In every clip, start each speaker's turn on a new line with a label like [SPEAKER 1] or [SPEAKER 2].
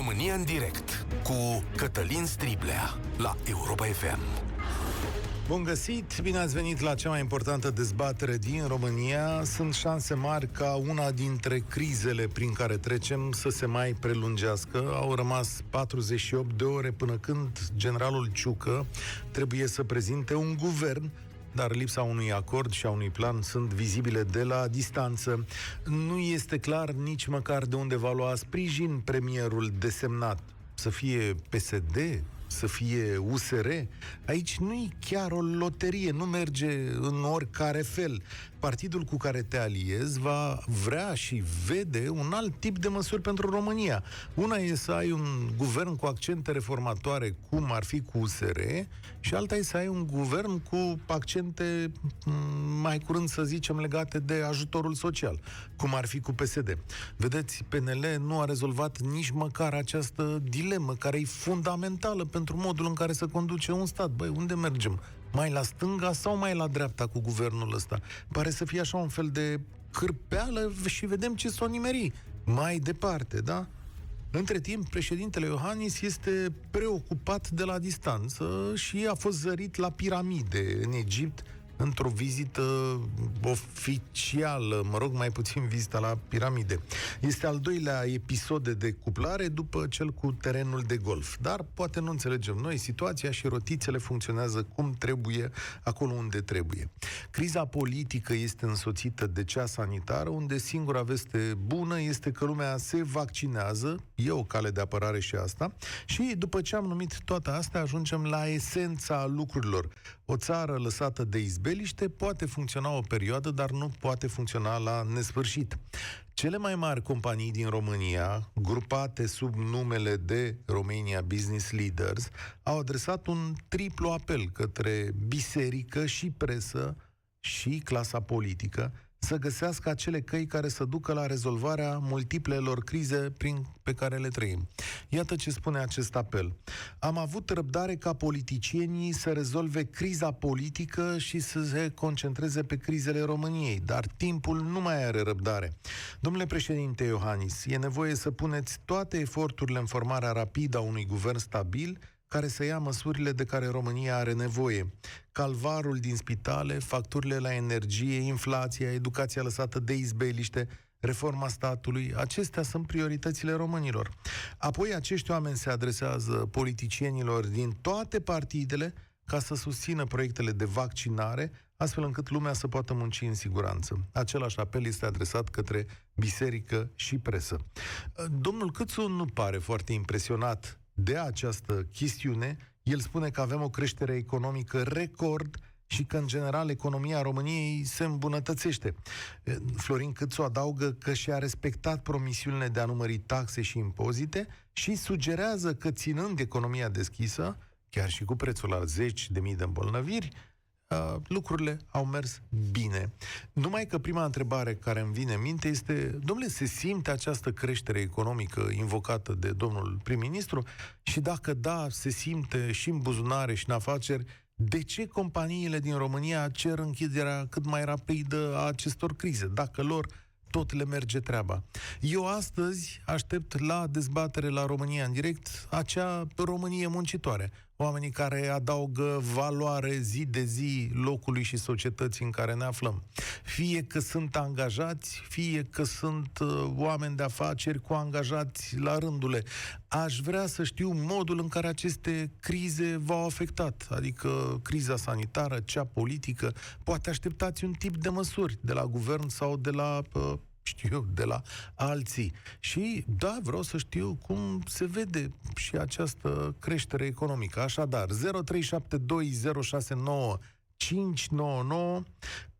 [SPEAKER 1] România în direct cu Cătălin Striblea la Europa FM.
[SPEAKER 2] Bun găsit, bine ați venit la cea mai importantă dezbatere din România. Sunt șanse mari ca una dintre crizele prin care trecem să se mai prelungească. Au rămas 48 de ore până când generalul Ciucă trebuie să prezinte un guvern dar lipsa unui acord și a unui plan sunt vizibile de la distanță. Nu este clar nici măcar de unde va lua sprijin premierul desemnat. Să fie PSD, să fie USR. Aici nu e chiar o loterie, nu merge în oricare fel partidul cu care te aliezi va vrea și vede un alt tip de măsuri pentru România. Una e să ai un guvern cu accente reformatoare, cum ar fi cu USR, și alta e să ai un guvern cu accente mai curând, să zicem, legate de ajutorul social, cum ar fi cu PSD. Vedeți, PNL nu a rezolvat nici măcar această dilemă, care e fundamentală pentru modul în care se conduce un stat. Băi, unde mergem? Mai la stânga sau mai la dreapta cu guvernul ăsta. Pare să fie așa un fel de cârpeală și vedem ce s-o nimeri mai departe, da? Între timp, președintele Iohannis este preocupat de la distanță și a fost zărit la piramide în Egipt, într-o vizită oficială, mă rog, mai puțin vizita la piramide. Este al doilea episod de decuplare după cel cu terenul de golf. Dar poate nu înțelegem noi situația și rotițele funcționează cum trebuie, acolo unde trebuie. Criza politică este însoțită de cea sanitară, unde singura veste bună este că lumea se vaccinează, e o cale de apărare și asta, și după ce am numit toate astea, ajungem la esența lucrurilor. O țară lăsată de izbeliște poate funcționa o perioadă, dar nu poate funcționa la nesfârșit. Cele mai mari companii din România, grupate sub numele de Romania Business Leaders, au adresat un triplu apel către biserică și presă și clasa politică să găsească acele căi care să ducă la rezolvarea multiplelor crize prin, pe care le trăim. Iată ce spune acest apel. Am avut răbdare ca politicienii să rezolve criza politică și să se concentreze pe crizele României, dar timpul nu mai are răbdare. Domnule președinte Iohannis, e nevoie să puneți toate eforturile în formarea rapidă a unui guvern stabil care să ia măsurile de care România are nevoie. Calvarul din spitale, facturile la energie, inflația, educația lăsată de izbeliște, reforma statului, acestea sunt prioritățile românilor. Apoi acești oameni se adresează politicienilor din toate partidele ca să susțină proiectele de vaccinare, astfel încât lumea să poată munci în siguranță. Același apel este adresat către biserică și presă. Domnul Câțu nu pare foarte impresionat de această chestiune, el spune că avem o creștere economică record și că, în general, economia României se îmbunătățește. Florin Câțu adaugă că și-a respectat promisiunile de a numări taxe și impozite și sugerează că, ținând economia deschisă, chiar și cu prețul la zeci de mii de îmbolnăviri, uh, lucrurile au mers bine. Numai că prima întrebare care îmi vine în minte este, domnule, se simte această creștere economică invocată de domnul prim-ministru? Și dacă da, se simte și în buzunare și în afaceri, de ce companiile din România cer închiderea cât mai rapidă a acestor crize, dacă lor tot le merge treaba. Eu astăzi aștept la dezbatere la România în direct acea Românie muncitoare, oamenii care adaugă valoare zi de zi locului și societății în care ne aflăm. Fie că sunt angajați, fie că sunt uh, oameni de afaceri cu angajați la rândule. Aș vrea să știu modul în care aceste crize v-au afectat, adică criza sanitară, cea politică. Poate așteptați un tip de măsuri de la guvern sau de la uh, știu de la alții. Și da, vreau să știu cum se vede și această creștere economică. Așadar, 0372069599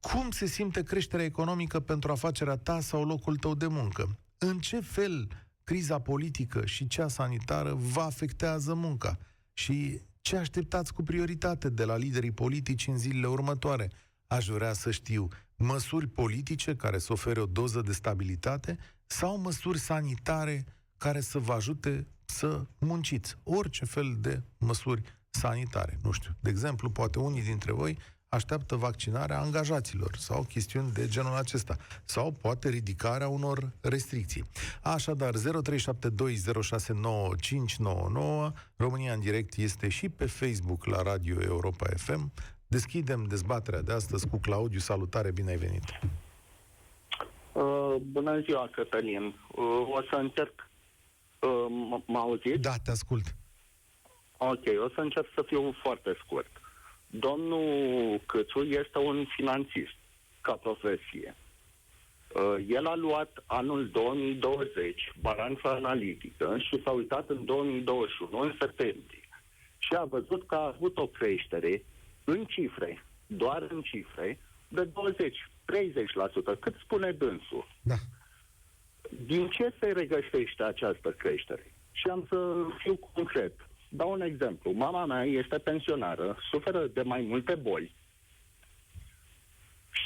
[SPEAKER 2] cum se simte creșterea economică pentru afacerea ta sau locul tău de muncă? În ce fel criza politică și cea sanitară vă afectează munca? Și ce așteptați cu prioritate de la liderii politici în zilele următoare? Aș vrea să știu măsuri politice care să ofere o doză de stabilitate sau măsuri sanitare care să vă ajute să munciți. Orice fel de măsuri sanitare. Nu știu, de exemplu, poate unii dintre voi așteaptă vaccinarea angajaților sau chestiuni de genul acesta. Sau poate ridicarea unor restricții. Așadar, 0372069599 România în direct este și pe Facebook la Radio Europa FM. Deschidem dezbaterea de astăzi cu Claudiu. Salutare, bine ai venit!
[SPEAKER 3] Uh, bună ziua, Cătălin. Uh, o să încerc... Uh, mă auziți?
[SPEAKER 2] Da, te ascult.
[SPEAKER 3] Ok, o să încerc să fiu foarte scurt. Domnul Câțu este un finanțist ca profesie. Uh, el a luat anul 2020 balanța analitică și s-a uitat în 2021, în septembrie, și a văzut că a avut o creștere în cifre, doar în cifre, de 20-30%. Cât spune dânsul?
[SPEAKER 2] Da.
[SPEAKER 3] Din ce se regăsește această creștere? Și am să fiu concret. Dau un exemplu. Mama mea este pensionară, suferă de mai multe boli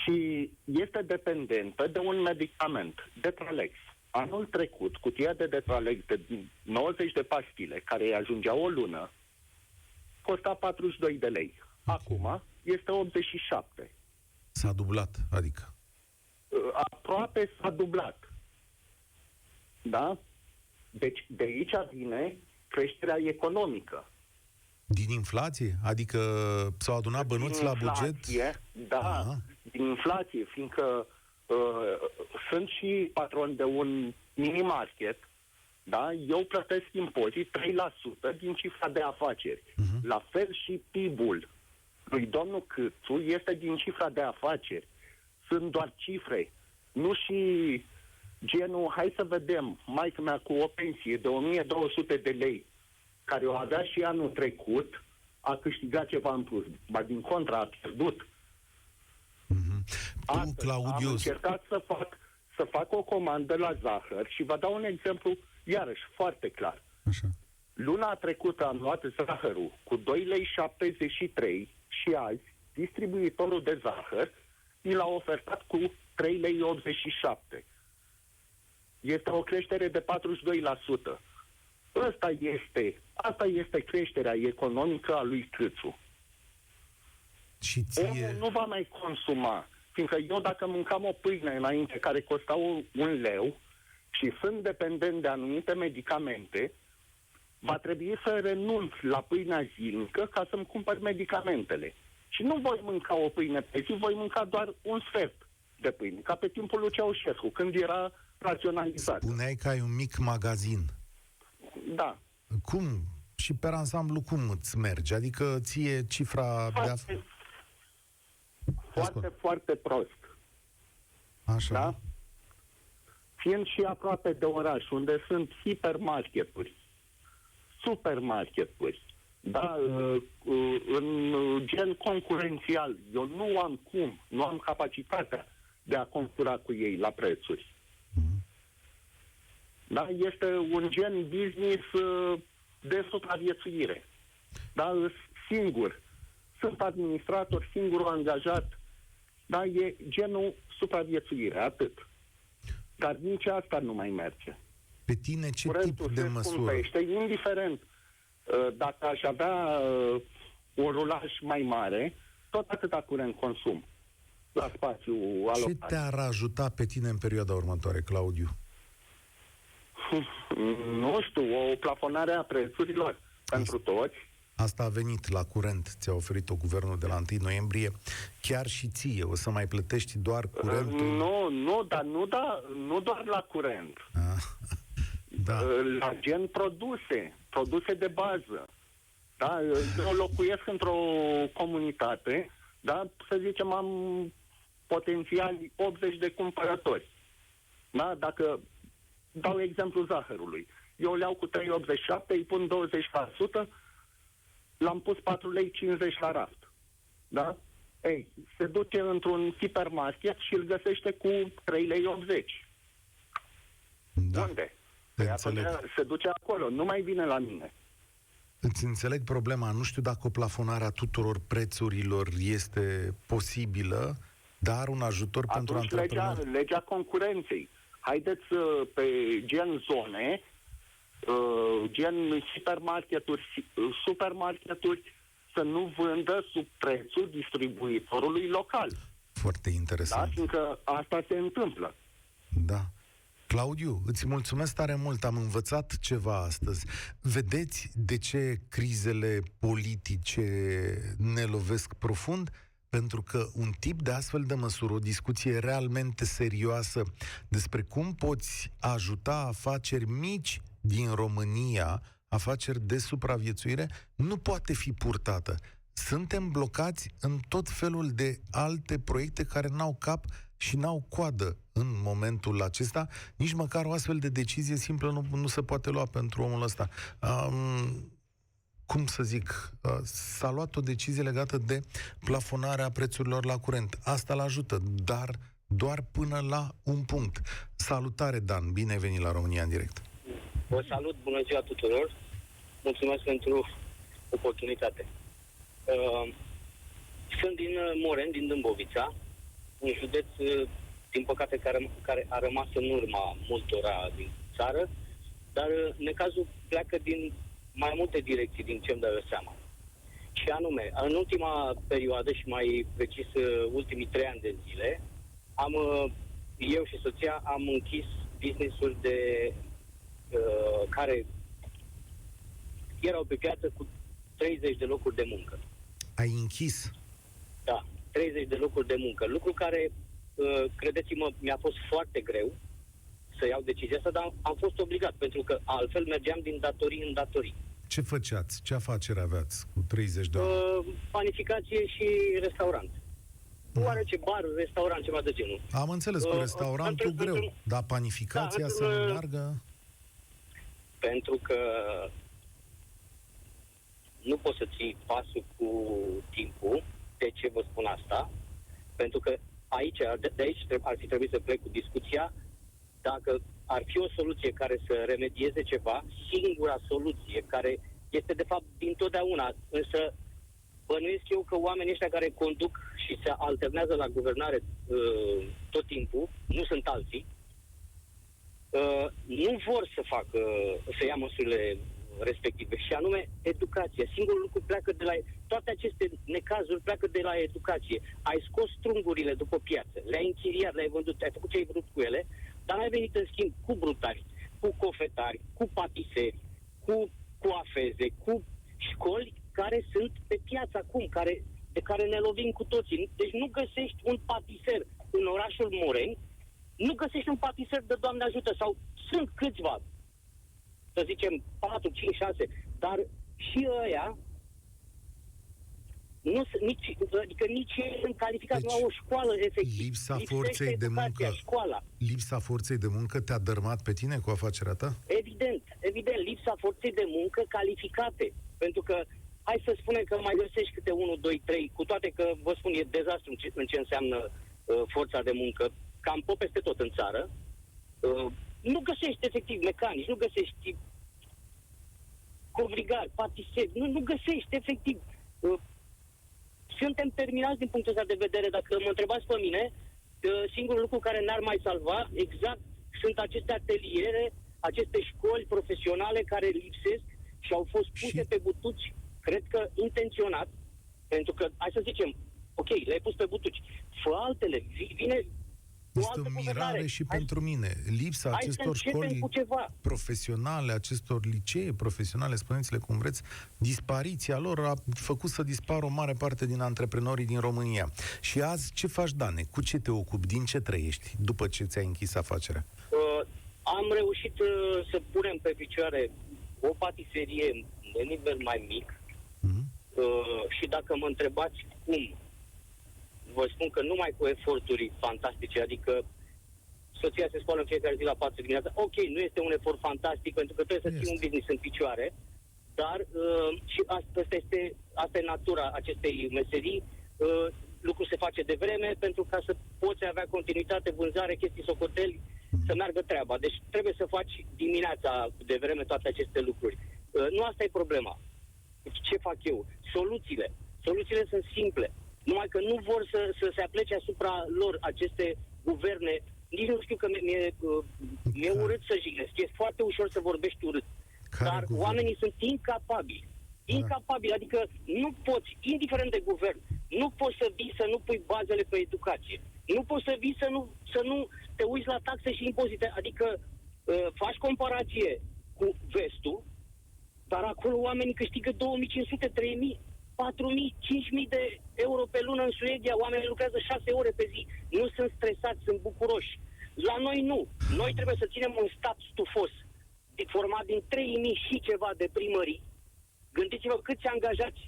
[SPEAKER 3] și este dependentă de un medicament, Detralex. Anul trecut, cutia de Detralex de 90 de pastile, care îi ajungea o lună, costa 42 de lei. Acum este 87.
[SPEAKER 2] S-a dublat, adică.
[SPEAKER 3] Aproape s-a dublat. Da? Deci de aici vine creșterea economică.
[SPEAKER 2] Din inflație? Adică s-au adunat bănuți la buget?
[SPEAKER 3] Da, Aha. din inflație, fiindcă uh, sunt și patron de un mini-market, da? eu plătesc impozit 3% din cifra de afaceri. Uh-huh. La fel și PIB-ul lui domnul Câțu este din cifra de afaceri. Sunt doar cifre, nu și genul, hai să vedem, mai mea cu o pensie de 1200 de lei, care o avea și anul trecut, a câștigat ceva în plus. Ba din contra, a pierdut.
[SPEAKER 2] Mm-hmm. Tu, Claudiu...
[SPEAKER 3] Am încercat să fac, să fac o comandă la zahăr și vă dau un exemplu, iarăși, foarte clar.
[SPEAKER 2] Așa.
[SPEAKER 3] Luna trecută am luat zahărul cu 2,73 lei și azi distribuitorul de zahăr mi l-a ofertat cu 3,87 lei. Este o creștere de 42%. Asta este, asta este creșterea economică a lui Câțu.
[SPEAKER 2] Și ție... Omul
[SPEAKER 3] nu va mai consuma. Fiindcă eu dacă mâncam o pâine înainte care costa un leu și sunt dependent de anumite medicamente, va trebui să renunț la pâinea zilnică ca să-mi cumpăr medicamentele. Și nu voi mânca o pâine pe zi, voi mânca doar un sfert de pâine, ca pe timpul lui Ceaușescu, când era raționalizat.
[SPEAKER 2] Spuneai că ai un mic magazin.
[SPEAKER 3] Da.
[SPEAKER 2] Cum? Și pe ansamblu cum îți merge? Adică ție cifra
[SPEAKER 3] foarte, de af- Foarte, Ascult. foarte prost.
[SPEAKER 2] Așa.
[SPEAKER 3] Da? Fiind și aproape de oraș, unde sunt hipermarketuri, supermarketuri, da, uh, uh, în gen concurențial. Eu nu am cum, nu am capacitatea de a concura cu ei la prețuri. Mm-hmm. Da, este un gen business uh, de supraviețuire. Da, singur. Sunt administrator, singur angajat. Da, e genul supraviețuire, atât. Dar nici asta nu mai merge.
[SPEAKER 2] Pe tine ce Curentul tip de măsură? Scumpește,
[SPEAKER 3] indiferent uh, dacă aș avea uh, un rulaj mai mare, tot atâta curent consum la spațiu alocat.
[SPEAKER 2] Ce te-ar ajuta pe tine în perioada următoare, Claudiu?
[SPEAKER 3] Nu știu, o plafonare a prețurilor Asta. pentru toți.
[SPEAKER 2] Asta a venit la curent, ți-a oferit-o guvernul de la 1 noiembrie. Chiar și ție, o să mai plătești doar curentul?
[SPEAKER 3] Nu, nu, dar nu, da, nu doar la curent.
[SPEAKER 2] Ah, da.
[SPEAKER 3] La gen produse, produse de bază. Da? Eu locuiesc într-o comunitate, da? să zicem, am potențial 80 de cumpărători. Da? Dacă dau exemplu zahărului, eu le iau cu 3,87, îi pun 20%, l-am pus 4 lei 50 la raft. Da? Ei, se duce într-un hipermarket și îl găsește cu 3 lei 80. Da. Unde? Păi se duce acolo, nu mai vine la mine.
[SPEAKER 2] Îți înțeleg problema. Nu știu dacă o plafonare a tuturor prețurilor este posibilă, dar un ajutor
[SPEAKER 3] Atunci
[SPEAKER 2] pentru antreprenori.
[SPEAKER 3] Legea, legea concurenței. Haideți uh, pe gen zone, uh, gen supermarketuri, supermarketuri să nu vândă sub prețul distribuitorului local.
[SPEAKER 2] Foarte
[SPEAKER 3] Da?
[SPEAKER 2] interesant.
[SPEAKER 3] Fiindcă asta se întâmplă.
[SPEAKER 2] Da. Claudiu, îți mulțumesc tare mult, am învățat ceva astăzi. Vedeți de ce crizele politice ne lovesc profund? Pentru că un tip de astfel de măsură, o discuție realmente serioasă despre cum poți ajuta afaceri mici din România, afaceri de supraviețuire, nu poate fi purtată. Suntem blocați în tot felul de alte proiecte care n-au cap și n-au coadă în momentul acesta. Nici măcar o astfel de decizie simplă nu, nu se poate lua pentru omul ăsta. Um, cum să zic, uh, s-a luat o decizie legată de plafonarea prețurilor la curent. Asta îl ajută, dar doar până la un punct. Salutare, Dan, bine ai venit la România în direct.
[SPEAKER 4] Vă salut, bună ziua tuturor. Mulțumesc pentru oportunitate. Uh, sunt din uh, Moren, din Dâmbovița, un județ, uh, din păcate, care, care a rămas în urma multora din țară, dar uh, necazul pleacă din mai multe direcții, din ce îmi dau eu seama. Și anume, în ultima perioadă și mai precis uh, ultimii trei ani de zile, am, uh, eu și soția am închis business-uri de uh, care erau pe piață cu 30 de locuri de muncă.
[SPEAKER 2] Ai închis.
[SPEAKER 4] Da, 30 de locuri de muncă. Lucru care, uh, credeți-mă, mi-a fost foarte greu să iau decizia asta, dar am fost obligat, pentru că altfel mergeam din datorii în datorii.
[SPEAKER 2] Ce făceați? Ce afacere aveați cu 30 de ani?
[SPEAKER 4] Uh, panificație și restaurant. Oarece bar, restaurant, ceva de genul.
[SPEAKER 2] Am înțeles cu
[SPEAKER 4] uh,
[SPEAKER 2] restaurantul
[SPEAKER 4] într-un-
[SPEAKER 2] greu,
[SPEAKER 4] într-un-
[SPEAKER 2] dar panificația
[SPEAKER 4] Da,
[SPEAKER 2] să
[SPEAKER 4] într-un-
[SPEAKER 2] meargă...
[SPEAKER 4] pentru că nu poți să ții pasul cu timpul. De ce vă spun asta? Pentru că aici, de, de aici treb- ar fi trebuit să plec cu discuția dacă ar fi o soluție care să remedieze ceva, singura soluție care este de fapt dintotdeauna, însă bănuiesc eu că oamenii ăștia care conduc și se alternează la guvernare uh, tot timpul, nu sunt alții, uh, nu vor să facă, să ia măsurile respective, și anume educația. Singurul lucru pleacă de la... Toate aceste necazuri pleacă de la educație. Ai scos strungurile după piață, le-ai închiriat, le-ai vândut, ai făcut ce ai vrut cu ele, dar ai venit în schimb cu brutari, cu cofetari, cu patiseri, cu coafeze, cu școli care sunt pe piață acum, care, de care ne lovim cu toții. Deci nu găsești un patiser în orașul Moreni, nu găsești un patiser de Doamne ajută, sau sunt câțiva, să zicem 4, 5, 6, dar și ăia nu sunt nici, adică nici ei sunt calificați
[SPEAKER 2] Deci,
[SPEAKER 4] la o școală efectiv.
[SPEAKER 2] lipsa
[SPEAKER 4] Lipsește
[SPEAKER 2] forței de
[SPEAKER 4] educația,
[SPEAKER 2] muncă.
[SPEAKER 4] Școala.
[SPEAKER 2] Lipsa forței de muncă te-a dărmat pe tine cu afacerea ta?
[SPEAKER 4] Evident, evident, lipsa forței de muncă calificate. Pentru că, hai să spunem că mai găsești câte 1, 2, 3, cu toate că, vă spun, e dezastru în ce, în ce înseamnă uh, forța de muncă, cam pe peste tot în țară. Uh, nu găsești efectiv mecanici, nu găsești covrigari, patiseri, nu, nu găsești efectiv. Uh, suntem terminați din punctul ăsta de vedere. Dacă mă întrebați pe mine, uh, singurul lucru care n-ar mai salva, exact, sunt aceste ateliere, aceste școli profesionale care lipsesc și au fost puse
[SPEAKER 2] Și-
[SPEAKER 4] pe butuci, cred că intenționat, pentru că, hai să zicem, ok, le-ai pus pe butuci, fă altele, vi- vine o
[SPEAKER 2] Este
[SPEAKER 4] altă
[SPEAKER 2] o mirare
[SPEAKER 4] guvernare.
[SPEAKER 2] și
[SPEAKER 4] Hai-
[SPEAKER 2] pentru mine. Lipsa
[SPEAKER 4] hai să
[SPEAKER 2] acestor
[SPEAKER 4] începem
[SPEAKER 2] școli
[SPEAKER 4] cu ceva.
[SPEAKER 2] profesionale, acestor licee profesionale, spuneți-le cum vreți, dispariția lor a făcut să dispară o mare parte din antreprenorii din România. Și azi ce faci, Dane? Cu ce te ocupi? Din ce trăiești după ce ți-ai închis afacerea?
[SPEAKER 4] Uh, am reușit uh, să punem pe picioare o patiserie de nivel mai mic
[SPEAKER 2] Mhm.
[SPEAKER 4] uh, și dacă mă întrebați cum, vă spun că numai cu eforturi fantastice, adică soția se spală în fiecare zi la 4 dimineața. Ok, nu este un efort fantastic pentru că trebuie să ții
[SPEAKER 2] Este.
[SPEAKER 4] un business în picioare, dar uh, și asta este, asta e natura acestei meserii. Uh, lucrul se face de vreme pentru ca să poți avea continuitate, vânzare, chestii socoteli, să meargă treaba. Deci trebuie să faci dimineața de vreme toate aceste lucruri. Uh, nu asta e problema. Deci ce fac eu? Soluțiile. Soluțiile sunt simple. Numai că nu vor să, să se aplece asupra lor aceste guverne. Nici nu știu că mi- mi-e, uh, mi-e
[SPEAKER 2] Care?
[SPEAKER 4] urât să jignesc. E foarte ușor să vorbești urât.
[SPEAKER 2] Care
[SPEAKER 4] Dar
[SPEAKER 2] guvern?
[SPEAKER 4] oamenii sunt incapabili. Incapabil, adică nu poți, indiferent de guvern, nu poți să vii să nu pui bazele pe educație. Nu poți să vii să nu, să nu te uiți la taxe și impozite. Adică uh, faci comparație cu vestul, dar acolo oamenii câștigă 2500, 3000, 4000, 5000 de euro pe lună în Suedia. Oamenii lucrează 6 ore pe zi. Nu sunt stresați, sunt bucuroși. La noi nu. Noi trebuie să ținem un stat stufos, format din 3000 și ceva de primării. Gândiți-vă câți angajați,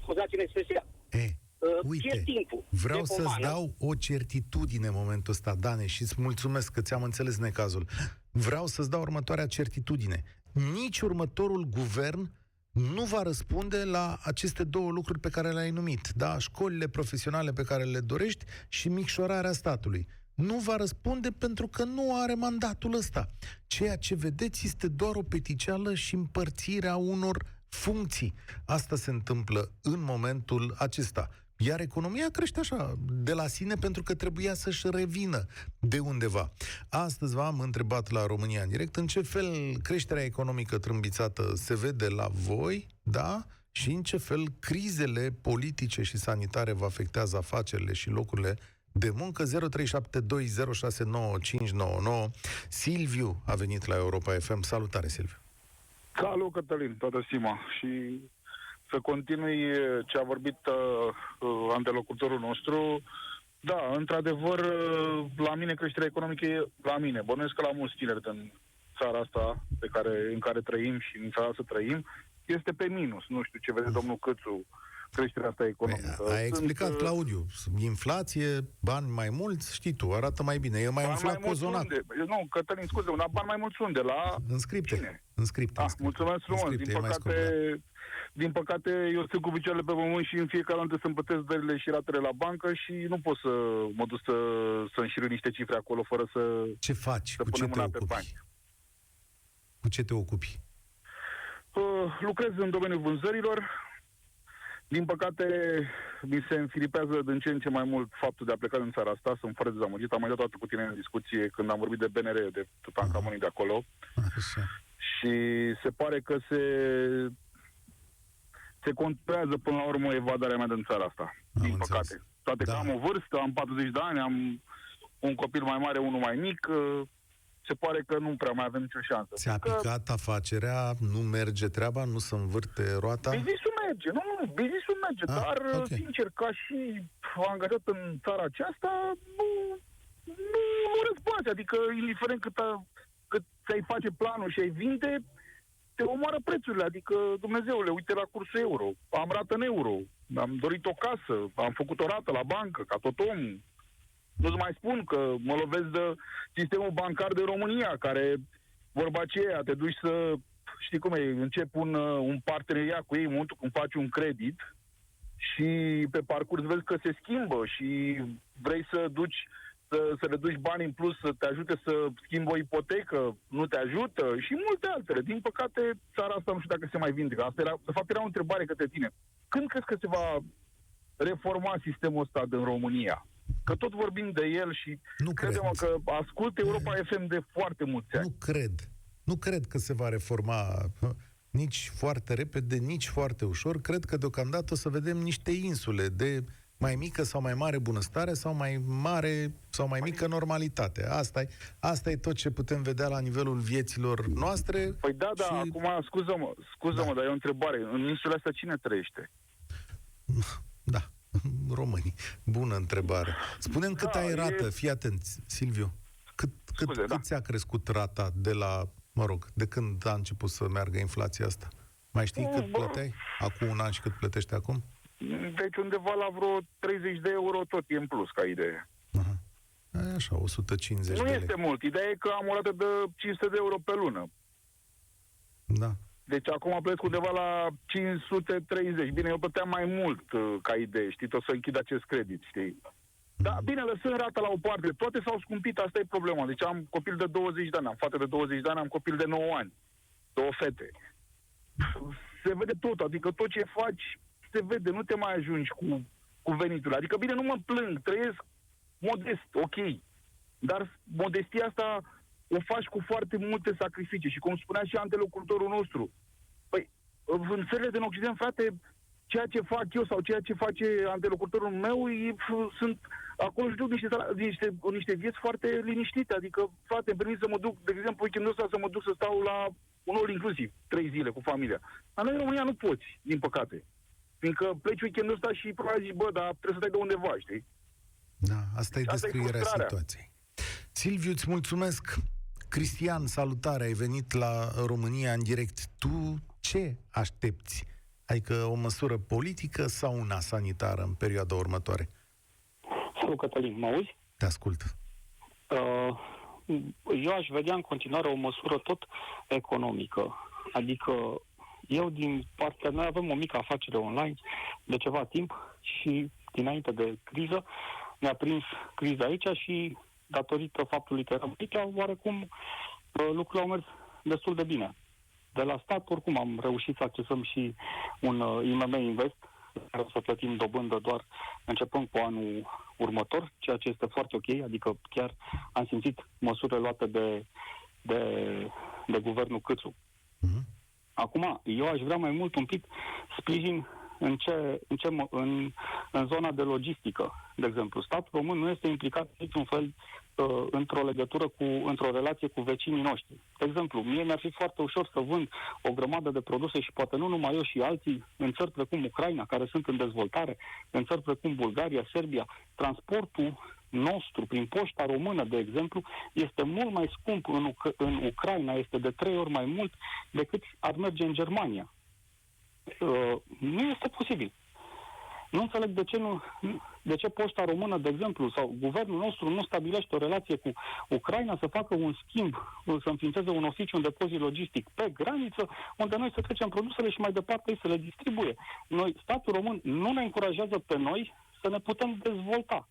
[SPEAKER 4] scuzați-mi expresia,
[SPEAKER 2] E,
[SPEAKER 4] uh,
[SPEAKER 2] uite,
[SPEAKER 4] pierd timpul.
[SPEAKER 2] vreau
[SPEAKER 4] de
[SPEAKER 2] să-ți
[SPEAKER 4] pomană.
[SPEAKER 2] dau o certitudine în momentul ăsta, Dane, și îți mulțumesc că ți-am înțeles necazul. Vreau să-ți dau următoarea certitudine. Nici următorul guvern nu va răspunde la aceste două lucruri pe care le-ai numit, da? Școlile profesionale pe care le dorești și micșorarea statului. Nu va răspunde pentru că nu are mandatul ăsta. Ceea ce vedeți este doar o peticeală și împărțirea unor funcții. Asta se întâmplă în momentul acesta. Iar economia crește așa, de la sine, pentru că trebuia să-și revină de undeva. Astăzi v-am întrebat la România în direct în ce fel creșterea economică trâmbițată se vede la voi, da? Și în ce fel crizele politice și sanitare vă afectează afacerile și locurile de muncă 0372069599. Silviu a venit la Europa FM. Salutare, Silviu.
[SPEAKER 5] Salut, Cătălin, toată stima. Și să continui ce a vorbit uh, uh, antelocutorul nostru. Da, într-adevăr, uh, la mine creșterea economică e la mine. Bănuiesc că la mulți tineri din țara asta pe care, în care trăim și în țara să trăim, este pe minus. Nu știu ce vede domnul Câțu creșterea asta economică.
[SPEAKER 2] Păi, a explicat,
[SPEAKER 5] uh,
[SPEAKER 2] Claudiu, inflație, bani mai mulți, știi tu, arată mai bine. E mai
[SPEAKER 5] bani
[SPEAKER 2] umflat
[SPEAKER 5] mulți
[SPEAKER 2] cozonac.
[SPEAKER 5] unde? Nu, Cătălin, scuze, dar bani mai mulți unde? La
[SPEAKER 2] În scripte.
[SPEAKER 5] Cine?
[SPEAKER 2] În scripte.
[SPEAKER 5] Ah,
[SPEAKER 2] în scripte.
[SPEAKER 5] mulțumesc
[SPEAKER 2] În
[SPEAKER 5] frumos.
[SPEAKER 2] scripte,
[SPEAKER 5] Din
[SPEAKER 2] e mai
[SPEAKER 5] păcate,
[SPEAKER 2] scurt, da.
[SPEAKER 5] din păcate, eu sunt cu picioarele pe pământ și în fiecare an trebuie să-mi plătesc dările și ratele la bancă și nu pot să mă duc să, să înșirui niște cifre acolo fără să,
[SPEAKER 2] Ce faci?
[SPEAKER 5] să
[SPEAKER 2] Cu ce
[SPEAKER 5] punem
[SPEAKER 2] te
[SPEAKER 5] mâna pe
[SPEAKER 2] ocupi?
[SPEAKER 5] bani.
[SPEAKER 2] Cu ce te ocupi?
[SPEAKER 5] Uh, lucrez în domeniul vânzărilor. Din păcate, mi se înfilipează din ce în ce mai mult faptul de a pleca din țara asta. Sunt foarte dezamăgit. Am mai dat toată cu tine în discuție când am vorbit de BNR, de Tutankamonii de acolo.
[SPEAKER 2] Așa.
[SPEAKER 5] și se pare că se se conturează până la urmă evadarea mea din țara asta,
[SPEAKER 2] Am
[SPEAKER 5] din
[SPEAKER 2] înțeles.
[SPEAKER 5] păcate. Toate
[SPEAKER 2] Da.
[SPEAKER 5] că am o vârstă, am 40 de ani, am un copil mai mare, unul mai mic, uh, se pare că nu prea mai avem nicio șansă.
[SPEAKER 2] Ți-a
[SPEAKER 5] Că
[SPEAKER 2] picat afacerea, nu merge treaba, nu se învârte roata?
[SPEAKER 5] Business-ul merge, nu, nu, nu, business-ul merge,
[SPEAKER 2] Ah,
[SPEAKER 5] dar, uh,
[SPEAKER 2] ok.
[SPEAKER 5] sincer, ca și angajat în țara aceasta, nu, nu, nu răzbați, adică, indiferent cât, a, cât ți-ai face planul și ai vinde, te omoară prețurile, adică, Dumnezeule, uite la cursul euro, am rată în euro, am dorit o casă, am făcut o rată la bancă, ca tot omul. Nu-ți mai spun că mă lovesc de sistemul bancar de România, care, vorba aceea, te duci să, știi cum e, încep un, uh, un parteneriat cu ei în momentul când faci un credit și pe parcurs vezi că se schimbă și vrei să duci să, să reduci bani în plus, să te ajute să schimbi o ipotecă, nu te ajută și multe altele. Din păcate, țara asta nu știu dacă se mai vindecă. Asta era, de fapt, era o întrebare către tine. Când crezi că se va reforma sistemul ăsta din România? Că tot vorbim de el și
[SPEAKER 2] Nu
[SPEAKER 5] credem
[SPEAKER 2] cred.
[SPEAKER 5] că ascult Europa FM de foarte mulți ani.
[SPEAKER 2] Nu cred. Nu cred că se va reforma hă, nici foarte repede, nici foarte ușor. Cred că deocamdată o să vedem niște insule de mai mică sau mai mare bunăstare sau mai mare sau mai mică normalitate. Asta e, asta e tot ce putem vedea la nivelul vieților noastre.
[SPEAKER 5] Păi da, da,
[SPEAKER 2] și-
[SPEAKER 5] acum scuză-mă, scuză-mă,
[SPEAKER 2] Da.
[SPEAKER 5] dar e o întrebare. În insula asta cine trăiește?
[SPEAKER 2] Da, românii. Bună întrebare. Spune-mi cât
[SPEAKER 5] Da,
[SPEAKER 2] ai
[SPEAKER 5] e-
[SPEAKER 2] rată, fii atent, Silviu. Cât, cât,
[SPEAKER 5] Scuze,
[SPEAKER 2] cât
[SPEAKER 5] da.
[SPEAKER 2] ți-a crescut rata de la, mă rog, de când a început să meargă inflația asta? Mai știi
[SPEAKER 5] Nu,
[SPEAKER 2] cât
[SPEAKER 5] bă.
[SPEAKER 2] plăteai? Acum un an și cât plătești acum?
[SPEAKER 5] Deci undeva la vreo 30 de euro tot e în plus ca idee.
[SPEAKER 2] Aha. E Așa, 150
[SPEAKER 5] nu
[SPEAKER 2] de lei.
[SPEAKER 5] este mult. Ideea e că am o rată de 500 de euro pe lună.
[SPEAKER 2] Da.
[SPEAKER 5] Deci acum plătesc undeva la 530. Bine, eu plăteam mai mult uh, ca idee, știi, tot să închid acest credit, știi. Da, bine, lăsând rata la o parte, toate s-au scumpit, asta e problema. Deci am copil de 20 de ani, am fată de 20 de ani, am copil de 9 ani, două fete. Se vede tot, adică tot ce faci se vede, nu te mai ajungi cu, cu venitul. Adică, bine, nu mă plâng, trăiesc modest, ok. Dar modestia asta o faci cu foarte multe sacrificii. Și cum spunea și antelocutorul nostru, păi în țările din Occident, frate, ceea ce fac eu sau ceea ce face antelocutorul meu, e, f- sunt acolo și duc niște, sala- niște, niște vieți foarte liniștite. Adică, frate, îmi permis să mă duc, de exemplu, weekendul ăsta să mă duc să stau la un all inclusiv, trei zile cu familia. Dar noi în România nu poți, din păcate. Fiindcă pleci weekendul ăsta și probabil zici, bă, dar trebuie să stai de undeva, știi?
[SPEAKER 2] Da, asta e
[SPEAKER 5] Asta e
[SPEAKER 2] descrierea
[SPEAKER 5] frustrarea.
[SPEAKER 2] situației. Silviu, îți mulțumesc. Cristian, salutare, ai venit la România în direct. Tu ce aștepți? Adică o măsură politică sau una sanitară în perioada următoare?
[SPEAKER 6] Salut, Cătălin, mă auzi?
[SPEAKER 2] Te ascult.
[SPEAKER 6] Uh, Eu aș vedea în continuare o măsură tot economică. Adică eu, din partea mea, avem o mică afacere online de ceva timp și dinainte de criză ne-a prins criza aici și datorită faptului că eram aici, oarecum uh, lucrurile au mers destul de bine. De la stat, oricum, am reușit să accesăm și un uh, IMM Invest, care o să plătim dobândă doar începând cu anul următor, ceea ce este foarte ok, adică chiar am simțit măsurile luate de, de, de guvernul Câțu.
[SPEAKER 2] Mhm.
[SPEAKER 6] Acum, eu aș vrea mai mult un pic sprijin în, ce, în, ce, mă- în, în zona de logistică. De exemplu, statul român nu este implicat niciun fel uh, într-o legătură cu, într-o relație cu vecinii noștri. De exemplu, mie mi-ar fi foarte ușor să vând o grămadă de produse și poate nu numai eu și alții în țări precum Ucraina, care sunt în dezvoltare, în țări precum Bulgaria, Serbia. Transportul nostru prin poșta română, de exemplu, este mult mai scump în, Uc- în Ucraina, este de trei ori mai mult decât ar merge în Germania. Uh, nu este posibil. Nu înțeleg de ce, nu, de ce poșta română, de exemplu, sau guvernul nostru nu stabilește o relație cu Ucraina să facă un schimb, să înființeze un oficiu, un depozit logistic pe graniță, unde noi să trecem produsele și mai departe ei să le distribuie. Noi, statul român, nu ne încurajează pe noi să ne putem dezvolta.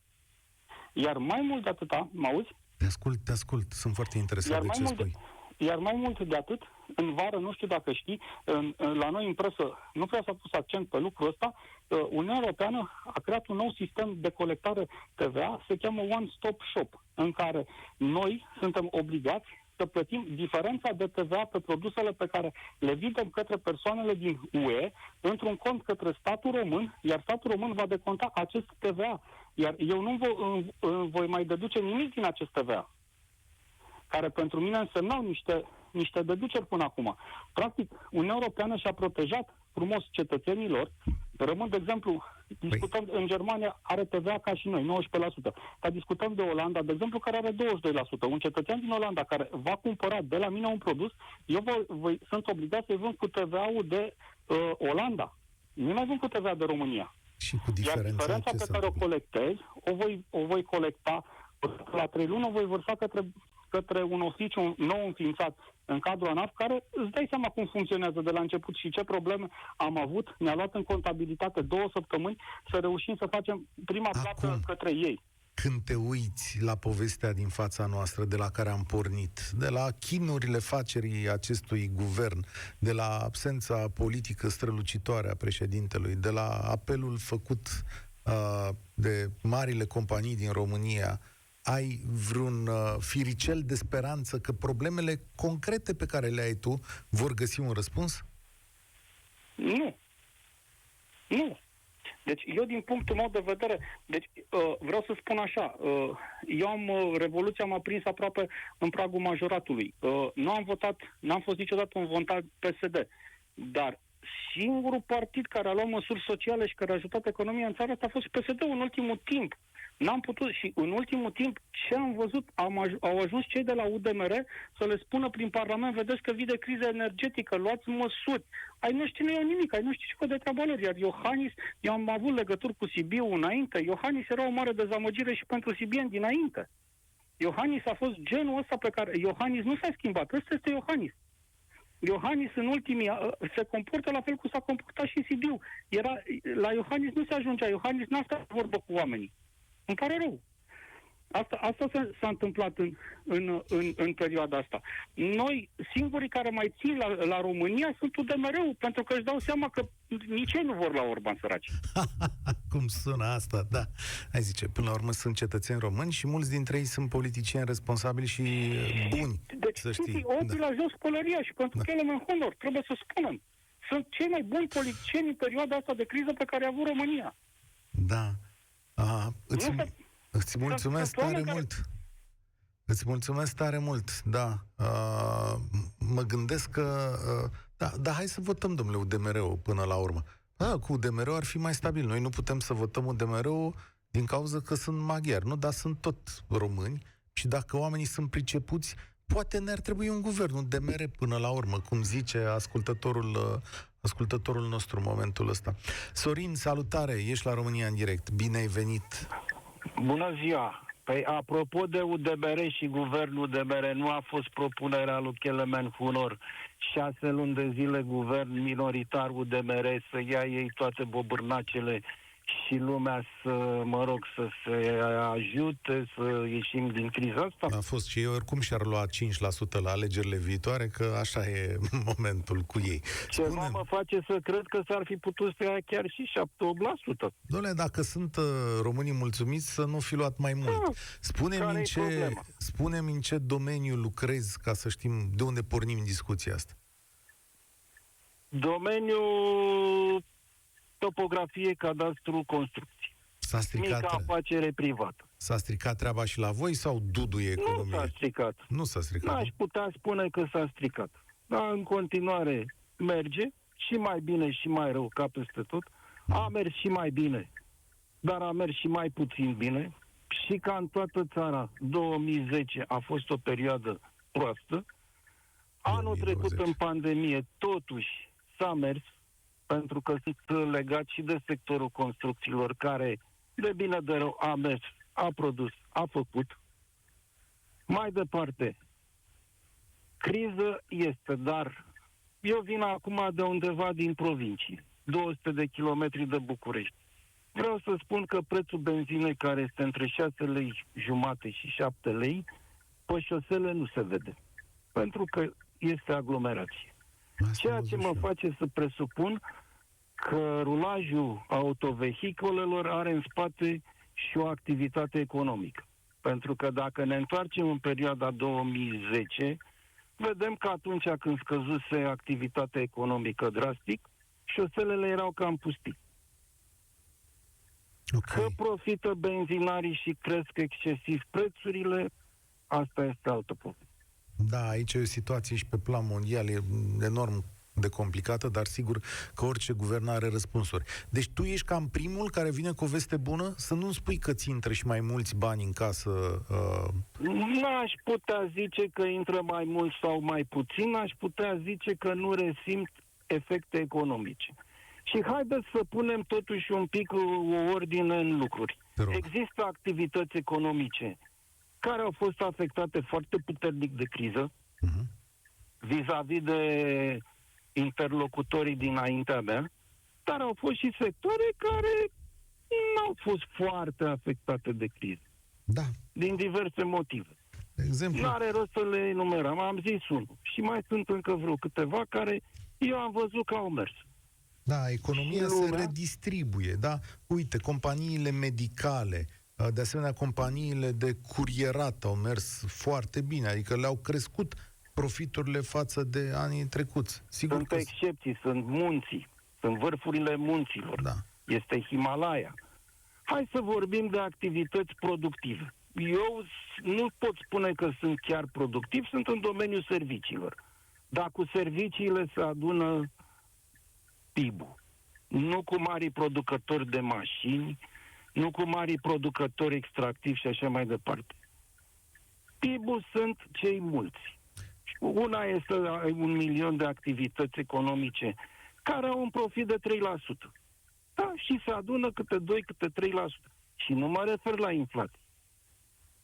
[SPEAKER 6] Iar mai mult de atâta, mă auzi?
[SPEAKER 2] Te ascult, te ascult. Sunt foarte interesat
[SPEAKER 6] Iar
[SPEAKER 2] de
[SPEAKER 6] mai,
[SPEAKER 2] ce
[SPEAKER 6] mult de,
[SPEAKER 2] spui.
[SPEAKER 6] Iar mai mult de atât, în vară, nu știu dacă știi, în, în, la noi în presă nu prea s-a pus accent pe lucrul ăsta, uh, Uniunea Europeană a creat un nou sistem de colectare TVA, se cheamă One Stop Shop, în care noi suntem obligați să plătim diferența de TVA pe produsele pe care le vindem către persoanele din UE într-un cont către statul român, iar statul român va deconta acest TVA. Iar eu nu vă, voi mai deduce nimic din acest TVA care pentru mine însemnau niște, niște deduceri până acum. Practic, Uniunea Europeană și-a protejat frumos cetățenilor. Rămân, de exemplu, discutăm, păi. în Germania are TVA ca și noi, 19%. Dar discutăm de Olanda, de exemplu, care are 22%. Un cetățean din Olanda care va cumpăra de la mine un produs, eu vă, vă, sunt obligat să-i vând cu TVA-ul de uh, Olanda. Nu mai vând cu TVA de România.
[SPEAKER 2] Și cu diferența,
[SPEAKER 6] Iar diferența
[SPEAKER 2] ce
[SPEAKER 6] pe
[SPEAKER 2] se
[SPEAKER 6] care o
[SPEAKER 2] întâmplă?
[SPEAKER 6] colectez, o voi, o voi colecta la trei luni, o voi vărsa către, către un oficiu nou înființat în cadrul ANAF, care îți dai seama cum funcționează de la început și ce probleme am avut. Ne-a luat în contabilitate două săptămâni să reușim să facem prima
[SPEAKER 2] Acum.
[SPEAKER 6] plată către ei.
[SPEAKER 2] Când te uiți la povestea din fața noastră de la care am pornit, de la chinurile facerii acestui guvern, de la absența politică strălucitoare a președintelui, de la apelul făcut uh, de marile companii din România, ai vreun uh, firicel de speranță că problemele concrete pe care le ai tu vor găsi un răspuns?
[SPEAKER 6] Nu. Nu. Deci eu din punctul meu de vedere, deci uh, vreau să spun așa, uh, eu am, uh, Revoluția m-a prins aproape în pragul majoratului. Uh, nu am votat, n-am fost niciodată un votat PSD, dar singurul partid care a luat măsuri sociale și care a ajutat economia în țară asta a fost PSD-ul în ultimul timp. N-am putut și în ultimul timp ce am văzut, am aj- au ajuns cei de la UDMR să le spună prin Parlament, vedeți că vine criză energetică, luați măsuri. Ai noștri nu iau nimic, ai noștri și de treaba lor. Iar Iohannis, eu am avut legături cu Sibiu înainte, Iohannis era o mare dezamăgire și pentru Sibieni dinainte. Iohannis a fost genul ăsta pe care... Iohannis nu s-a schimbat, ăsta este Iohannis. Iohannis în ultimii a- se comportă la fel cum s-a comportat și Sibiu. Era, la Iohannis nu se ajungea, Iohannis n-a stat de vorbă cu oamenii. Îmi pare rău. Asta, asta s-a, s-a întâmplat în, în, în, în perioada asta. Noi, singurii care mai țin la, la România sunt UDMR-ul, pentru că își dau seama că nici ei nu vor la Orban săraci.
[SPEAKER 2] Cum sună asta, da. Hai zice, până la urmă sunt cetățeni români și mulți dintre ei sunt politicieni responsabili și uh, buni,
[SPEAKER 6] Deci
[SPEAKER 2] să
[SPEAKER 6] sunt
[SPEAKER 2] știi.
[SPEAKER 6] obii la jos pălăria și pentru
[SPEAKER 2] Da.
[SPEAKER 6] că ele în honor, trebuie să spunem. sunt cei mai buni politicieni în perioada asta de criză pe care a avut România.
[SPEAKER 2] Da. A, îți,
[SPEAKER 6] Nu se-
[SPEAKER 2] îți mulțumesc
[SPEAKER 6] sunt oameni
[SPEAKER 2] tare
[SPEAKER 6] care-
[SPEAKER 2] mult. Îți mulțumesc tare mult, da. A, mă gândesc că... A, da, da, hai să votăm, domnule, UDMR-ul până la urmă. Da, cu UDMR-ul ar fi mai stabil. Noi nu putem să votăm UDMR-ul din cauza că sunt maghiari, nu? Dar sunt tot români și dacă oamenii sunt pricepuți, poate ne-ar trebui un guvern, un DMR până la urmă, cum zice ascultătorul, uh, ascultătorul nostru în momentul ăsta. Sorin, salutare, ești la România în direct. Bine ai venit.
[SPEAKER 7] Bună ziua! Păi, apropo de UDMR și guvernul UDMR, nu a fost propunerea lui Kelemen Hunor șase luni de zile guvern minoritar UDMR să ia ei toate bobârnacele și lumea să, mă rog, să se ajute să ieșim din criza asta?
[SPEAKER 2] A fost și ei oricum și-ar lua 5% la alegerile viitoare, că așa e momentul cu ei.
[SPEAKER 7] Ceva
[SPEAKER 2] Spune,
[SPEAKER 7] mă face să cred că s-ar fi putut să ia chiar și 7-8%.
[SPEAKER 2] Doamne, dacă sunt uh, românii mulțumiți, să nu fi luat mai mult.
[SPEAKER 7] Da.
[SPEAKER 2] Spune-mi în,
[SPEAKER 7] Care-i
[SPEAKER 2] ce,
[SPEAKER 7] problema?
[SPEAKER 2] spune-mi în ce domeniu lucrezi, ca să știm de unde pornim discuția asta.
[SPEAKER 7] Domeniul topografie, cadastru, construcții.
[SPEAKER 2] S-a stricat,
[SPEAKER 7] Mica afacere privată.
[SPEAKER 2] s-a stricat treaba și la voi sau duduie
[SPEAKER 7] Nu
[SPEAKER 2] economia?
[SPEAKER 7] s-a stricat.
[SPEAKER 2] Nu s-a stricat.
[SPEAKER 7] N-aș putea spune că s-a stricat. Dar în continuare merge și mai bine și mai rău ca peste tot. A mers și mai bine, dar a mers și mai puțin bine. Și ca în toată țara, 2010 a fost o perioadă proastă. Anul
[SPEAKER 2] 2020.
[SPEAKER 7] trecut în pandemie, totuși, s-a mers, pentru că sunt legat și de sectorul construcțiilor, care, de bine de rău, a mers, a produs, a făcut. Mai departe, criză este, dar eu vin acum de undeva din provincie, 200 de kilometri de București. Vreau să spun că prețul benzinei, care este între 6 lei jumate și 7 lei, pe șosele nu se vede. Pentru că este aglomerație.
[SPEAKER 2] Asta
[SPEAKER 7] Ceea
[SPEAKER 2] am
[SPEAKER 7] ce
[SPEAKER 2] văzut
[SPEAKER 7] mă
[SPEAKER 2] și eu.
[SPEAKER 7] face să presupun că rulajul autovehiculelor are în spate și o activitate economică. Pentru că dacă ne întoarcem în perioada 2010, vedem că atunci când scăzuse activitatea economică drastic, șoselele erau cam pustii.
[SPEAKER 2] Ok.
[SPEAKER 7] Că profită benzinarii și cresc excesiv prețurile, asta este altă poveste.
[SPEAKER 2] Da, aici e o situație și pe plan mondial, e enorm de complicată, dar sigur că orice guvern are răspunsuri. Deci tu ești cam primul care vine cu o veste bună? Să nu spui că ți intră și mai mulți bani în casă. Uh,
[SPEAKER 7] N-aș putea zice că intră mai mult sau mai puțin, aș putea zice că nu resimt efecte economice. Și haideți să punem totuși un pic o o ordine în lucruri.
[SPEAKER 2] te rog.
[SPEAKER 7] Există activități economice care au fost afectate foarte puternic de criză,
[SPEAKER 2] uh-huh.
[SPEAKER 7] vis-a-vis de interlocutorii dinaintea mea, dar au fost și sectoare care nu au fost foarte afectate de criză,
[SPEAKER 2] Da,
[SPEAKER 7] din diverse motive.
[SPEAKER 2] de exemplu.
[SPEAKER 7] Nu are rost să le enumerăm, am zis unul. Și mai sunt încă vreo câteva care eu am văzut că au mers.
[SPEAKER 2] Da, economia
[SPEAKER 7] Și
[SPEAKER 2] se
[SPEAKER 7] lumea?
[SPEAKER 2] redistribuie, da? Uite, companiile medicale, uh, de asemenea companiile de curierat au mers foarte bine, adică le-au crescut profiturile față de anii trecuți. Sigur
[SPEAKER 7] Sunt
[SPEAKER 2] că...
[SPEAKER 7] excepții, sunt munții, sunt vârfurile munților,
[SPEAKER 2] Da.
[SPEAKER 7] este Himalaya. Hai să vorbim de activități productive. Eu s- nu pot spune că sunt chiar productiv, sunt în domeniul serviciilor. Dar cu serviciile se adună PIB-ul. Nu cu mari producători de mașini, nu cu mari producători extractivi și așa mai departe. PIB-ul sunt cei mulți. Una este un milion de activități economice care au un profit de 3%. Da, și se adună câte 2, câte 3%. Și nu mă refer la inflație.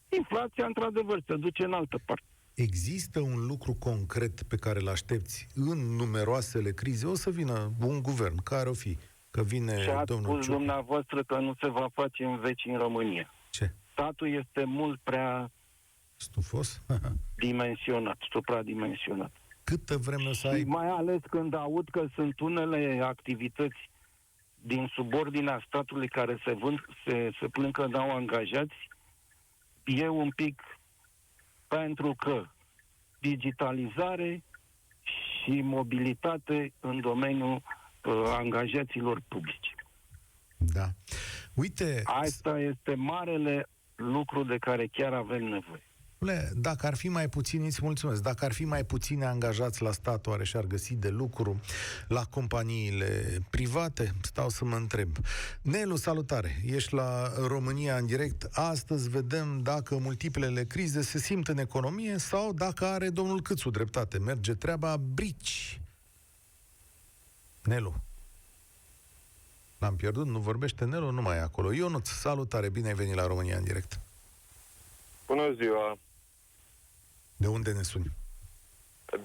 [SPEAKER 7] Inflația, într-adevăr, se duce în altă parte.
[SPEAKER 2] Există un lucru concret pe care îl aștepți în numeroasele crize? O să vină un guvern, care o fi? Că vine
[SPEAKER 7] Și ați
[SPEAKER 2] domnul
[SPEAKER 7] spus
[SPEAKER 2] Ciucă.
[SPEAKER 7] dumneavoastră că nu se va face în veci în România.
[SPEAKER 2] Ce?
[SPEAKER 7] Statul este mult prea
[SPEAKER 2] Stufos?
[SPEAKER 7] dimensionat, supradimensionat.
[SPEAKER 2] Câtă vreme o să
[SPEAKER 7] Și
[SPEAKER 2] ai...
[SPEAKER 7] mai ales când aud că sunt unele activități din subordinea statului care se vând, se, se plâng că n-au angajați, e un pic pentru că digitalizare și mobilitate în domeniul uh, angajaților publici.
[SPEAKER 2] Da. Uite,
[SPEAKER 7] Asta este marele lucru de care chiar avem nevoie.
[SPEAKER 2] Dom'le, dacă ar fi mai puțini, îți mulțumesc, dacă ar fi mai puțini angajați la stat, oare și-ar găsi de lucru la companiile private? Stau să mă întreb. Nelu, salutare! Ești la România în direct. Astăzi vedem dacă multiplele crize se simt în economie sau dacă are domnul Câțu dreptate. Merge treaba brici. Nelu. L-am pierdut, nu vorbește Nelu, nu mai e acolo. Ionuț, salutare, bine ai venit la România în direct.
[SPEAKER 8] Bună ziua!
[SPEAKER 2] De unde ne suni?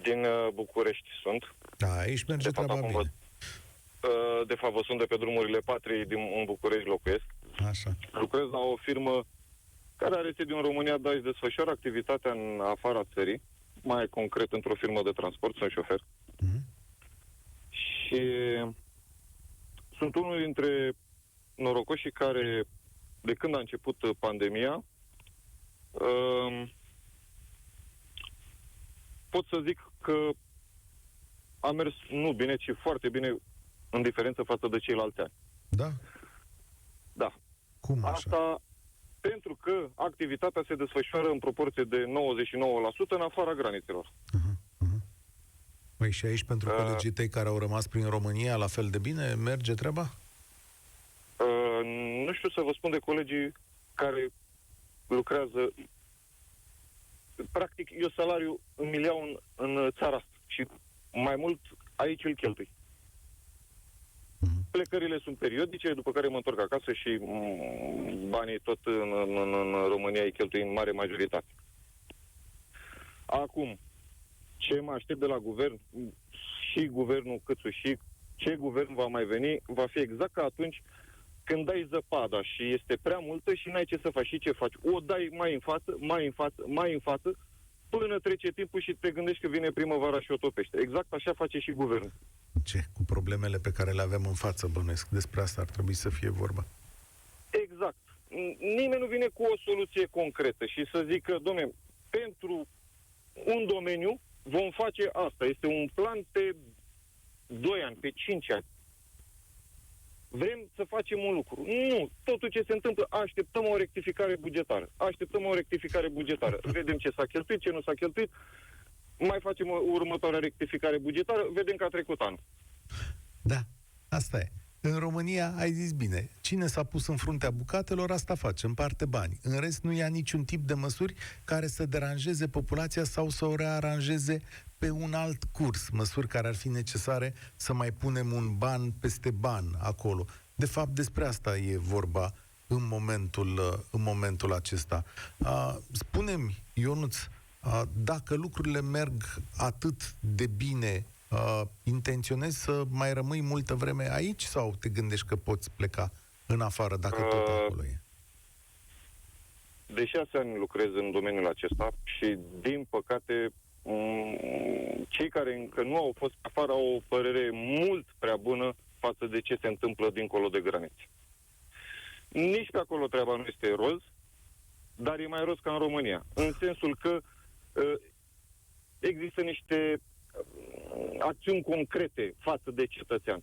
[SPEAKER 8] Din uh, București sunt.
[SPEAKER 2] Da, aici merge
[SPEAKER 8] De fapt,
[SPEAKER 2] treaba
[SPEAKER 8] acum
[SPEAKER 2] bine.
[SPEAKER 8] Uh, De fapt, vă sunt de pe drumurile patriei din în București locuiesc.
[SPEAKER 2] Așa.
[SPEAKER 8] Lucrez la o firmă care are sediu în România, dar își desfășoară activitatea în afara țării, mai concret într-o firmă de transport, sunt șofer.
[SPEAKER 2] Mhm.
[SPEAKER 8] Și sunt unul dintre norocoșii care, de când a început uh, pandemia, um, pot să zic că a mers nu bine, ci foarte bine în diferență față de ceilalți ani.
[SPEAKER 2] Da?
[SPEAKER 8] Da.
[SPEAKER 2] Cum așa?
[SPEAKER 8] Asta pentru că activitatea se desfășoară în proporție de 99% în afara granițelor.
[SPEAKER 2] Păi și aici pentru
[SPEAKER 8] Uh.
[SPEAKER 2] colegii tăi care au rămas prin România, la fel de bine, merge treaba?
[SPEAKER 8] Uh, nu știu să vă spun de colegii care lucrează. Practic, eu salariu îmi iau în, în țara asta și mai mult aici îl cheltui.
[SPEAKER 2] Mhm.
[SPEAKER 8] Plecările sunt periodice, după care mă întorc acasă și mm, banii tot în, în, în, în România îi cheltui în mare majoritate. Acum, ce mă aștept de la guvern și guvernul Câțu și ce guvern va mai veni, va fi exact ca atunci când dai zăpada și este prea multă și n-ai ce să faci și ce faci. O dai mai în față, mai în față, mai în față, până trece timpul și te gândești că vine primăvara și o topește. Exact așa face și guvernul.
[SPEAKER 2] Ce? Cu problemele pe care le avem în față, bănuiesc. Despre asta ar trebui să fie vorba.
[SPEAKER 8] Exact. N- Nimeni nu vine cu o soluție concretă și să zică, domne, pentru un domeniu vom face asta. Este un plan pe 2 ani, pe 5 ani. Vrem să facem un lucru. Nu. Totul ce se întâmplă, așteptăm o rectificare bugetară. Așteptăm o rectificare bugetară. Vedem ce s-a cheltuit, ce nu s-a cheltuit. Mai facem o următoare rectificare bugetară, vedem că a trecut anul.
[SPEAKER 2] Da, asta e. În România, ai zis bine, cine s-a pus în fruntea bucatelor, asta face, împarte bani. În rest, nu ia niciun tip de măsuri care să deranjeze populația sau să o rearanjeze pe un alt curs, măsuri care ar fi necesare să mai punem un ban peste ban acolo. De fapt, despre asta e vorba în momentul, uh, în momentul acesta. Uh, Spune-mi, Ionuț, uh, dacă lucrurile merg atât de bine, uh, intenționezi să mai rămâi multă vreme aici sau te gândești că poți pleca în afară dacă tot
[SPEAKER 8] Uh,
[SPEAKER 2] acolo e?
[SPEAKER 8] De șase ani lucrez în domeniul acesta și, din păcate, m- cei care încă nu au fost afară au o părere mult prea bună față de ce se întâmplă dincolo de granițe. Nici pe acolo treaba nu este roz, dar e mai roz ca în România. În sensul că uh, există niște uh, acțiuni concrete față de cetățean.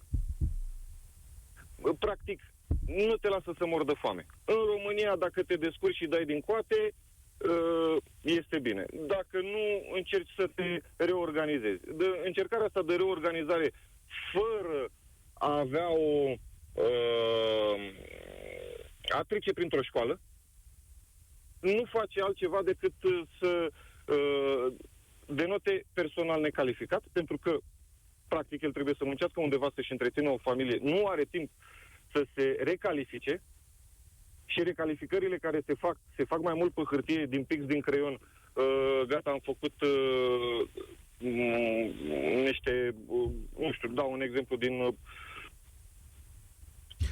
[SPEAKER 8] Uh, Practic, nu te lasă să mor de foame. În România, dacă te descurci și dai din coate, uh, este bine. Dacă nu, încerci să te reorganizezi. De, încercarea asta de reorganizare fără a avea o... Uh, a trece printr-o școală, nu face altceva decât uh, să uh, denote personal necalificat, pentru că, practic, el trebuie să muncească undeva să-și întrețină o familie. Nu are timp să se recalifice și recalificările care se fac, se fac mai mult pe hârtie, din pix, din creion. Uh, gata, am făcut uh, m- niște, uh, nu știu, dau un exemplu din uh,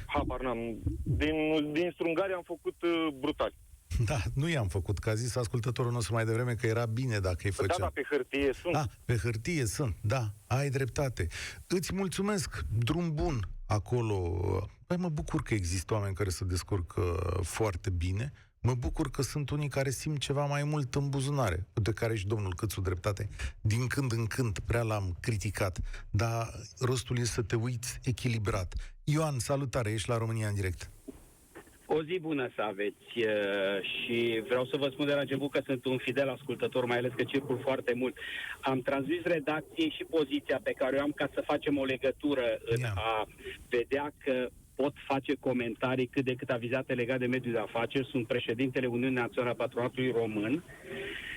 [SPEAKER 8] habar n-am, din, din strungare am făcut uh, brutali.
[SPEAKER 2] Da, nu i-am făcut, că a zis ascultătorul nostru mai devreme că era bine dacă îi
[SPEAKER 8] Da,
[SPEAKER 2] făcea.
[SPEAKER 8] da, pe hârtie sunt.
[SPEAKER 2] Ah, pe hârtie sunt, da, ai dreptate. Îți mulțumesc, drum bun acolo. Păi mă bucur că există oameni care se descurcă foarte bine. Mă bucur că sunt unii care simt ceva mai mult în buzunare, de care și domnul Câțu dreptate. Din când în când prea l-am criticat, dar rostul e să te uiți echilibrat. Ioan, salutare, ești la România în direct.
[SPEAKER 9] O zi bună să aveți uh, și vreau să vă spun de la început că sunt un fidel ascultător, mai ales că circul foarte mult. Am transmis redacției și poziția pe care o am ca să facem o legătură în
[SPEAKER 2] Ia.
[SPEAKER 9] a vedea că pot face comentarii cât de cât avizate legate de mediul de afaceri. Sunt președintele Uniunii Naționale a Patronatului Român și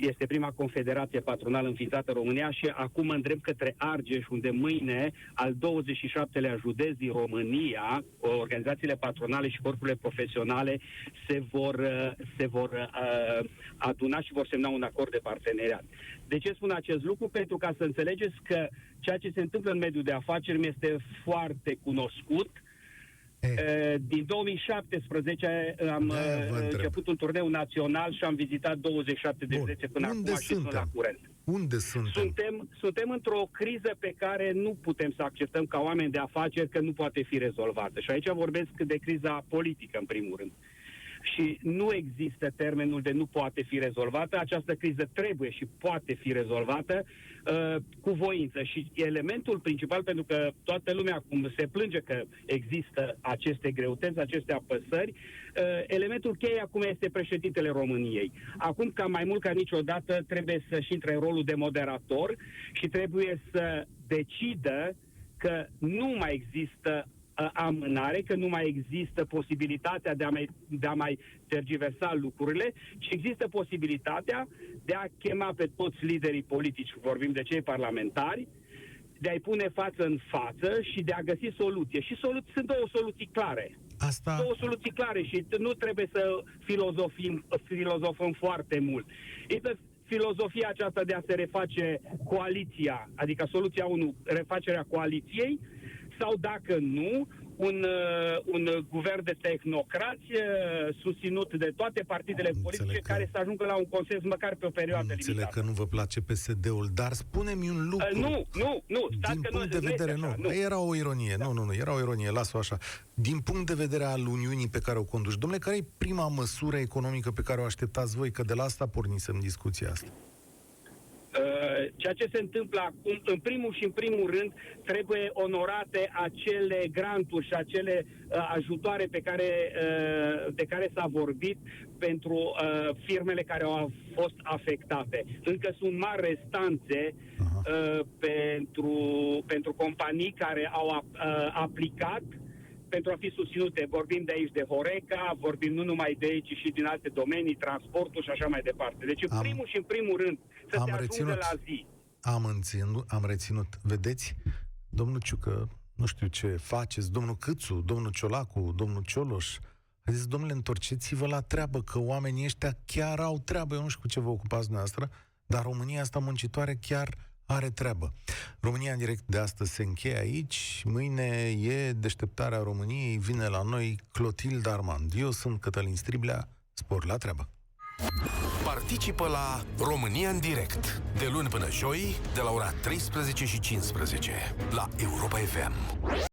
[SPEAKER 9] este prima confederație patronală înființată în România și acum mă îndrept către Argeș, unde mâine, al 27-lea județ din România, organizațiile patronale și corpurile profesionale se vor, uh, se vor uh, aduna și vor semna un acord de parteneriat. De ce spun acest lucru? Pentru ca să înțelegeți că ceea ce se întâmplă în mediul de afaceri mi este foarte cunoscut.
[SPEAKER 2] E,
[SPEAKER 9] Uh, Din 2017 am
[SPEAKER 2] De-aia vă
[SPEAKER 9] uh,
[SPEAKER 2] întreb.
[SPEAKER 9] început un turneu național și am vizitat 27 de
[SPEAKER 2] Bun.
[SPEAKER 9] județe până
[SPEAKER 2] Unde
[SPEAKER 9] acum și sunt
[SPEAKER 2] suntem?
[SPEAKER 9] la curent.
[SPEAKER 2] unde suntem?
[SPEAKER 9] Suntem, suntem într-o criză pe care nu putem să acceptăm ca oameni de afaceri că nu poate fi rezolvată. Și aici vorbesc de criza politică, în primul rând. Și nu există termenul de nu poate fi rezolvată. Această criză trebuie și poate fi rezolvată uh, cu voință. Și elementul principal, pentru că toată lumea acum se plânge că există aceste greutăți, aceste apăsări, uh, elementul cheie acum este președintele României. Acum, ca mai mult ca niciodată, trebuie să-și intre în rolul de moderator și trebuie să decidă că nu mai există uh, amânare, că nu mai există posibilitatea de a mai, de a mai tergiversa lucrurile, ci există posibilitatea de a chema pe toți liderii politici, vorbim de cei parlamentari, de a-i pune față în față și de a găsi soluție. Și solu- sunt două soluții clare.
[SPEAKER 2] Asta,
[SPEAKER 9] Două soluții clare și t- nu trebuie să filozofim, filozofăm foarte mult. Este filozofia aceasta de a se reface coaliția, adică soluția 1, refacerea coaliției, sau dacă nu, un, uh, un guvern de tehnocrați uh, susținut de toate partidele
[SPEAKER 2] Înțeleg
[SPEAKER 9] politice
[SPEAKER 2] că-
[SPEAKER 9] care să ajungă la un consens măcar pe o perioadă
[SPEAKER 2] înțeleg
[SPEAKER 9] limitată.
[SPEAKER 2] că nu vă place PSD-ul, dar spune-mi un lucru.
[SPEAKER 9] Uh, nu, nu, nu, stați
[SPEAKER 2] Din
[SPEAKER 9] că
[SPEAKER 2] punct
[SPEAKER 9] nu,
[SPEAKER 2] de
[SPEAKER 9] nu este
[SPEAKER 2] vedere,
[SPEAKER 9] așa,
[SPEAKER 2] nu. Era o ironie. Nu, nu, nu, era o ironie, las-o așa. Din punct de vedere al Uniunii pe care o conduci, domnule, care e prima măsură economică pe care o așteptați voi? Că de la asta pornisem discuția asta.
[SPEAKER 9] Uh, ceea ce se întâmplă acum, în primul și în primul rând, trebuie onorate acele granturi și acele uh, ajutoare pe care, uh, de care s-a vorbit pentru uh, firmele care au fost afectate. Încă sunt mari restanțe
[SPEAKER 2] Aha.
[SPEAKER 9] uh, pentru, pentru companii care au ap- uh, aplicat pentru a fi susținute. Vorbim de aici de Horeca, vorbim nu numai de aici, ci și din alte domenii, transportul și așa mai departe. Deci, în
[SPEAKER 2] Am-
[SPEAKER 9] primul și în primul rând, să
[SPEAKER 2] am
[SPEAKER 9] se ajungă
[SPEAKER 2] reținut.
[SPEAKER 9] la zi.
[SPEAKER 2] Am, înținut, am reținut. Vedeți, domnul Ciucă, nu știu ce faceți, domnul Câțu, domnul Ciolacu, domnul Cioloș, a zis, domnule, întorceți-vă la treabă, că oamenii ăștia chiar au treabă. Eu nu știu cu ce vă ocupați dumneavoastră, dar România asta muncitoare chiar are treabă. România în direct de astăzi se încheie aici. Mâine e deșteptarea României. Vine la noi Clotilde Armand. Eu sunt Cătălin Striblea. Spor la treabă.
[SPEAKER 1] Participă la România în direct de luni până joi de la ora 13 și 15 la Europa FM.